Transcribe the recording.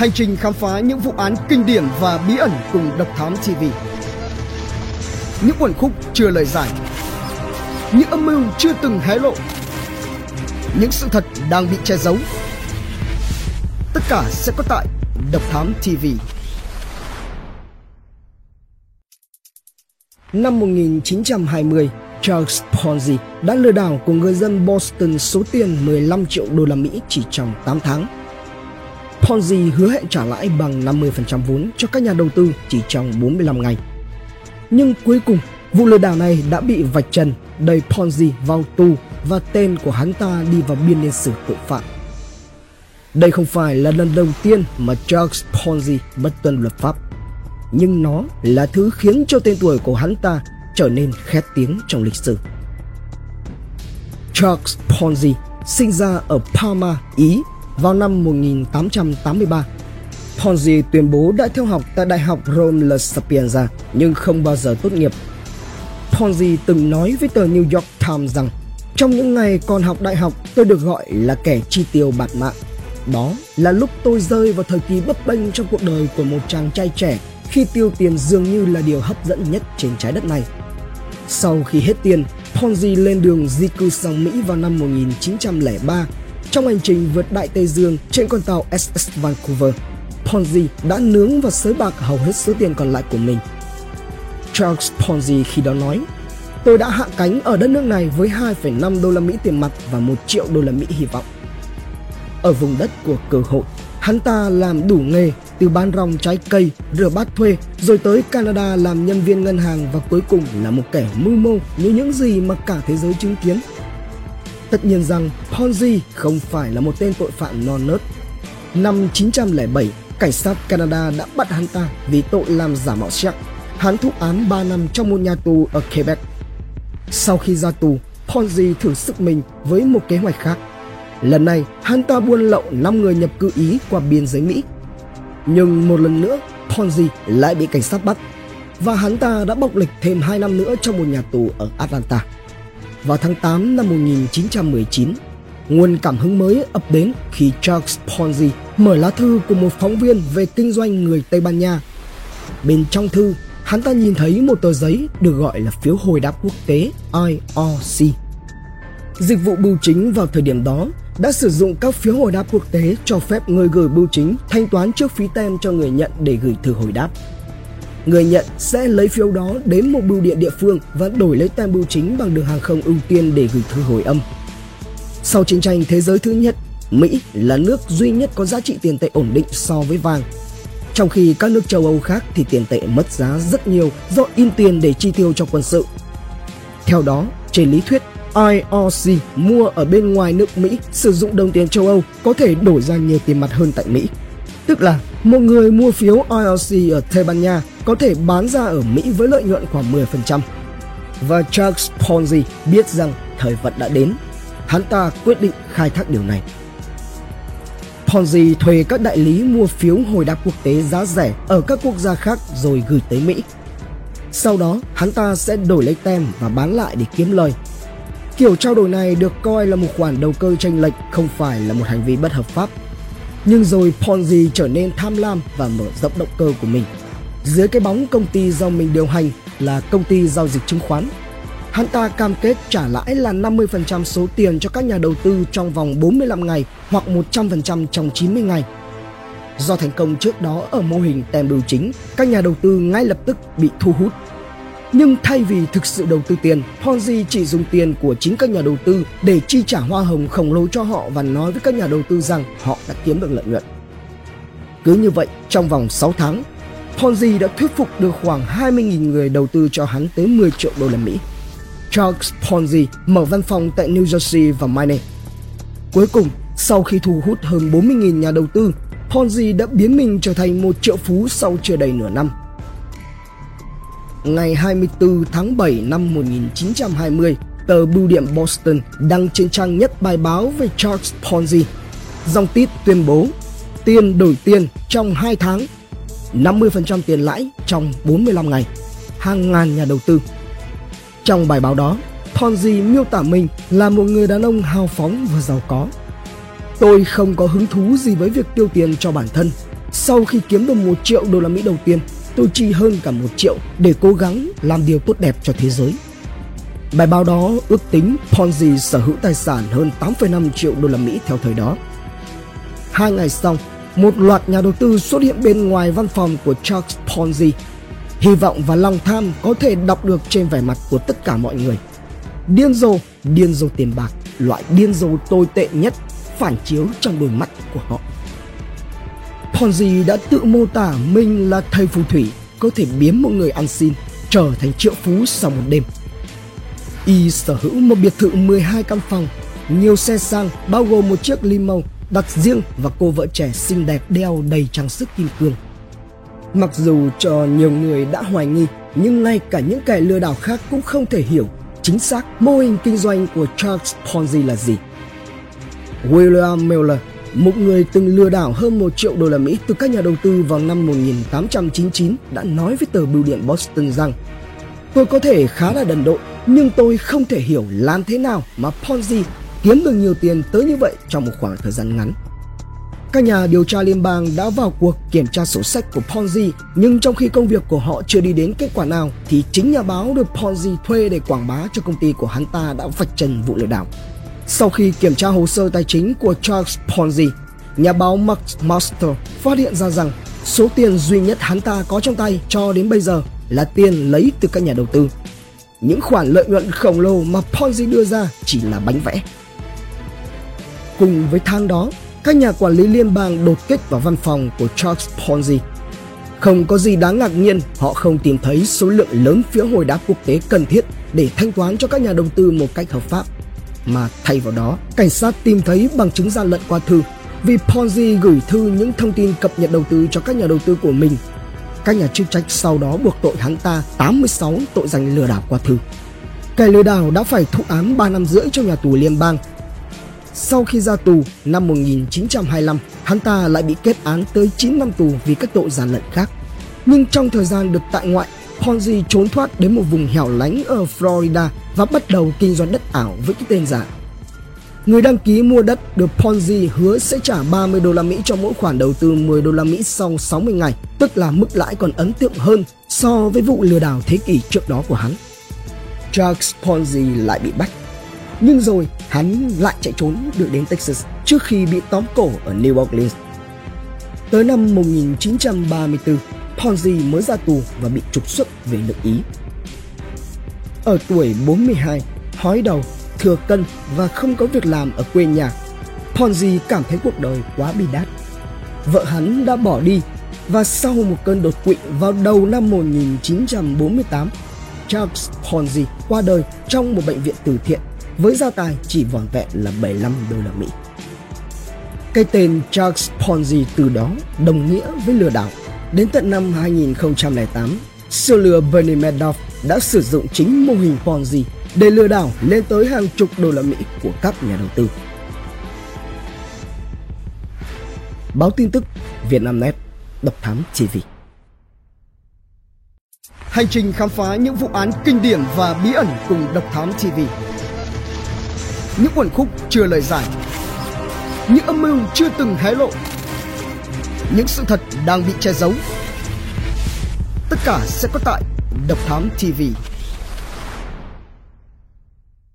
Hành trình khám phá những vụ án kinh điển và bí ẩn cùng Độc Thám TV. Những quần khúc chưa lời giải. Những âm mưu chưa từng hé lộ. Những sự thật đang bị che giấu. Tất cả sẽ có tại Độc Thám TV. Năm 1920, Charles Ponzi đã lừa đảo của người dân Boston số tiền 15 triệu đô la Mỹ chỉ trong 8 tháng. Ponzi hứa hẹn trả lãi bằng 50% vốn cho các nhà đầu tư chỉ trong 45 ngày. Nhưng cuối cùng, vụ lừa đảo này đã bị vạch trần, đầy Ponzi vào tù và tên của hắn ta đi vào biên niên sử tội phạm. Đây không phải là lần đầu tiên mà Charles Ponzi bất tuân luật pháp, nhưng nó là thứ khiến cho tên tuổi của hắn ta trở nên khét tiếng trong lịch sử. Charles Ponzi sinh ra ở Parma, Ý vào năm 1883. Ponzi tuyên bố đã theo học tại Đại học Rome La Sapienza nhưng không bao giờ tốt nghiệp. Ponzi từng nói với tờ New York Times rằng trong những ngày còn học đại học tôi được gọi là kẻ chi tiêu bạt mạng. Đó là lúc tôi rơi vào thời kỳ bấp bênh trong cuộc đời của một chàng trai trẻ khi tiêu tiền dường như là điều hấp dẫn nhất trên trái đất này. Sau khi hết tiền, Ponzi lên đường di cư sang Mỹ vào năm 1903 trong hành trình vượt Đại Tây Dương trên con tàu SS Vancouver. Ponzi đã nướng và sới bạc hầu hết số tiền còn lại của mình. Charles Ponzi khi đó nói, tôi đã hạ cánh ở đất nước này với 2,5 đô la Mỹ tiền mặt và 1 triệu đô la Mỹ hy vọng. Ở vùng đất của cơ hội, hắn ta làm đủ nghề từ bán rong trái cây, rửa bát thuê, rồi tới Canada làm nhân viên ngân hàng và cuối cùng là một kẻ mưu mô như những gì mà cả thế giới chứng kiến. Tất nhiên rằng Ponzi không phải là một tên tội phạm non nớt. Năm 907, cảnh sát Canada đã bắt hắn ta vì tội làm giả mạo check. Hắn thụ án 3 năm trong một nhà tù ở Quebec. Sau khi ra tù, Ponzi thử sức mình với một kế hoạch khác. Lần này, hắn ta buôn lậu 5 người nhập cư Ý qua biên giới Mỹ nhưng một lần nữa, Ponzi lại bị cảnh sát bắt và hắn ta đã bộc lịch thêm 2 năm nữa trong một nhà tù ở Atlanta. Vào tháng 8 năm 1919, nguồn cảm hứng mới ập đến khi Charles Ponzi mở lá thư của một phóng viên về kinh doanh người Tây Ban Nha. Bên trong thư, hắn ta nhìn thấy một tờ giấy được gọi là phiếu hồi đáp quốc tế IRC. Dịch vụ bưu chính vào thời điểm đó đã sử dụng các phiếu hồi đáp quốc tế cho phép người gửi bưu chính thanh toán trước phí tem cho người nhận để gửi thư hồi đáp. Người nhận sẽ lấy phiếu đó đến một bưu điện địa phương và đổi lấy tem bưu chính bằng đường hàng không ưu tiên để gửi thư hồi âm. Sau chiến tranh thế giới thứ nhất, Mỹ là nước duy nhất có giá trị tiền tệ ổn định so với vàng. Trong khi các nước châu Âu khác thì tiền tệ mất giá rất nhiều do in tiền để chi tiêu cho quân sự. Theo đó, trên lý thuyết, IRC mua ở bên ngoài nước Mỹ sử dụng đồng tiền châu Âu có thể đổi ra nhiều tiền mặt hơn tại Mỹ. Tức là một người mua phiếu IRC ở Tây Ban Nha có thể bán ra ở Mỹ với lợi nhuận khoảng 10%. Và Charles Ponzi biết rằng thời vận đã đến. Hắn ta quyết định khai thác điều này. Ponzi thuê các đại lý mua phiếu hồi đáp quốc tế giá rẻ ở các quốc gia khác rồi gửi tới Mỹ. Sau đó, hắn ta sẽ đổi lấy tem và bán lại để kiếm lời Kiểu trao đổi này được coi là một khoản đầu cơ tranh lệch không phải là một hành vi bất hợp pháp. Nhưng rồi Ponzi trở nên tham lam và mở rộng động cơ của mình. Dưới cái bóng công ty do mình điều hành là công ty giao dịch chứng khoán. Hắn ta cam kết trả lãi là 50% số tiền cho các nhà đầu tư trong vòng 45 ngày hoặc 100% trong 90 ngày. Do thành công trước đó ở mô hình tem bưu chính, các nhà đầu tư ngay lập tức bị thu hút nhưng thay vì thực sự đầu tư tiền, Ponzi chỉ dùng tiền của chính các nhà đầu tư để chi trả hoa hồng khổng lồ cho họ và nói với các nhà đầu tư rằng họ đã kiếm được lợi nhuận. Cứ như vậy, trong vòng 6 tháng, Ponzi đã thuyết phục được khoảng 20.000 người đầu tư cho hắn tới 10 triệu đô la Mỹ. Charles Ponzi mở văn phòng tại New Jersey và Maine. Cuối cùng, sau khi thu hút hơn 40.000 nhà đầu tư, Ponzi đã biến mình trở thành một triệu phú sau chưa đầy nửa năm ngày 24 tháng 7 năm 1920, tờ Bưu điện Boston đăng trên trang nhất bài báo về Charles Ponzi. Dòng tít tuyên bố tiền đổi tiền trong 2 tháng, 50% tiền lãi trong 45 ngày, hàng ngàn nhà đầu tư. Trong bài báo đó, Ponzi miêu tả mình là một người đàn ông hào phóng và giàu có. Tôi không có hứng thú gì với việc tiêu tiền cho bản thân. Sau khi kiếm được một triệu đô la Mỹ đầu tiên, tôi chi hơn cả một triệu để cố gắng làm điều tốt đẹp cho thế giới. Bài báo đó ước tính Ponzi sở hữu tài sản hơn 8,5 triệu đô la Mỹ theo thời đó. Hai ngày sau, một loạt nhà đầu tư xuất hiện bên ngoài văn phòng của Charles Ponzi. Hy vọng và lòng tham có thể đọc được trên vẻ mặt của tất cả mọi người. Điên rồ, điên rồ tiền bạc, loại điên rồ tồi tệ nhất phản chiếu trong đôi mắt của họ. Ponzi đã tự mô tả mình là thầy phù thủy có thể biến một người ăn xin trở thành triệu phú sau một đêm. Y sở hữu một biệt thự 12 căn phòng, nhiều xe sang bao gồm một chiếc limo đặt riêng và cô vợ trẻ xinh đẹp đeo đầy trang sức kim cương. Mặc dù cho nhiều người đã hoài nghi, nhưng ngay cả những kẻ lừa đảo khác cũng không thể hiểu chính xác mô hình kinh doanh của Charles Ponzi là gì. William Miller, một người từng lừa đảo hơn 1 triệu đô la Mỹ từ các nhà đầu tư vào năm 1899 đã nói với tờ bưu điện Boston rằng Tôi có thể khá là đần độn, nhưng tôi không thể hiểu làm thế nào mà Ponzi kiếm được nhiều tiền tới như vậy trong một khoảng thời gian ngắn. Các nhà điều tra liên bang đã vào cuộc kiểm tra sổ sách của Ponzi, nhưng trong khi công việc của họ chưa đi đến kết quả nào, thì chính nhà báo được Ponzi thuê để quảng bá cho công ty của hắn ta đã vạch trần vụ lừa đảo. Sau khi kiểm tra hồ sơ tài chính của Charles Ponzi, nhà báo Max Master phát hiện ra rằng số tiền duy nhất hắn ta có trong tay cho đến bây giờ là tiền lấy từ các nhà đầu tư. Những khoản lợi nhuận khổng lồ mà Ponzi đưa ra chỉ là bánh vẽ. Cùng với tháng đó, các nhà quản lý liên bang đột kích vào văn phòng của Charles Ponzi. Không có gì đáng ngạc nhiên họ không tìm thấy số lượng lớn phiếu hồi đáp quốc tế cần thiết để thanh toán cho các nhà đầu tư một cách hợp pháp. Mà thay vào đó, cảnh sát tìm thấy bằng chứng gian lận qua thư vì Ponzi gửi thư những thông tin cập nhật đầu tư cho các nhà đầu tư của mình. Các nhà chức trách sau đó buộc tội hắn ta 86 tội danh lừa đảo qua thư. Kẻ lừa đảo đã phải thụ án 3 năm rưỡi trong nhà tù liên bang sau khi ra tù năm 1925, hắn ta lại bị kết án tới 9 năm tù vì các tội gian lận khác. Nhưng trong thời gian được tại ngoại, Ponzi trốn thoát đến một vùng hẻo lánh ở Florida và bắt đầu kinh doanh đất ảo với cái tên giả. Người đăng ký mua đất được Ponzi hứa sẽ trả 30 đô la Mỹ cho mỗi khoản đầu tư 10 đô la Mỹ sau 60 ngày, tức là mức lãi còn ấn tượng hơn so với vụ lừa đảo thế kỷ trước đó của hắn. Charles Ponzi lại bị bắt nhưng rồi hắn lại chạy trốn được đến Texas trước khi bị tóm cổ ở New Orleans. Tới năm 1934, Ponzi mới ra tù và bị trục xuất về nước Ý. Ở tuổi 42, hói đầu, thừa cân và không có việc làm ở quê nhà, Ponzi cảm thấy cuộc đời quá bi đát. Vợ hắn đã bỏ đi và sau một cơn đột quỵ vào đầu năm 1948, Charles Ponzi qua đời trong một bệnh viện từ thiện với gia tài chỉ vỏn vẹn là 75 đô la Mỹ. Cái tên Charles Ponzi từ đó đồng nghĩa với lừa đảo. Đến tận năm 2008, siêu lừa Bernie Madoff đã sử dụng chính mô hình Ponzi để lừa đảo lên tới hàng chục đô la Mỹ của các nhà đầu tư. Báo tin tức Vietnamnet, Độc Thám TV Hành trình khám phá những vụ án kinh điển và bí ẩn cùng Độc Thám TV những quần khúc chưa lời giải. Những âm mưu chưa từng hé lộ những sự thật đang bị che giấu. Tất cả sẽ có tại độc thám tv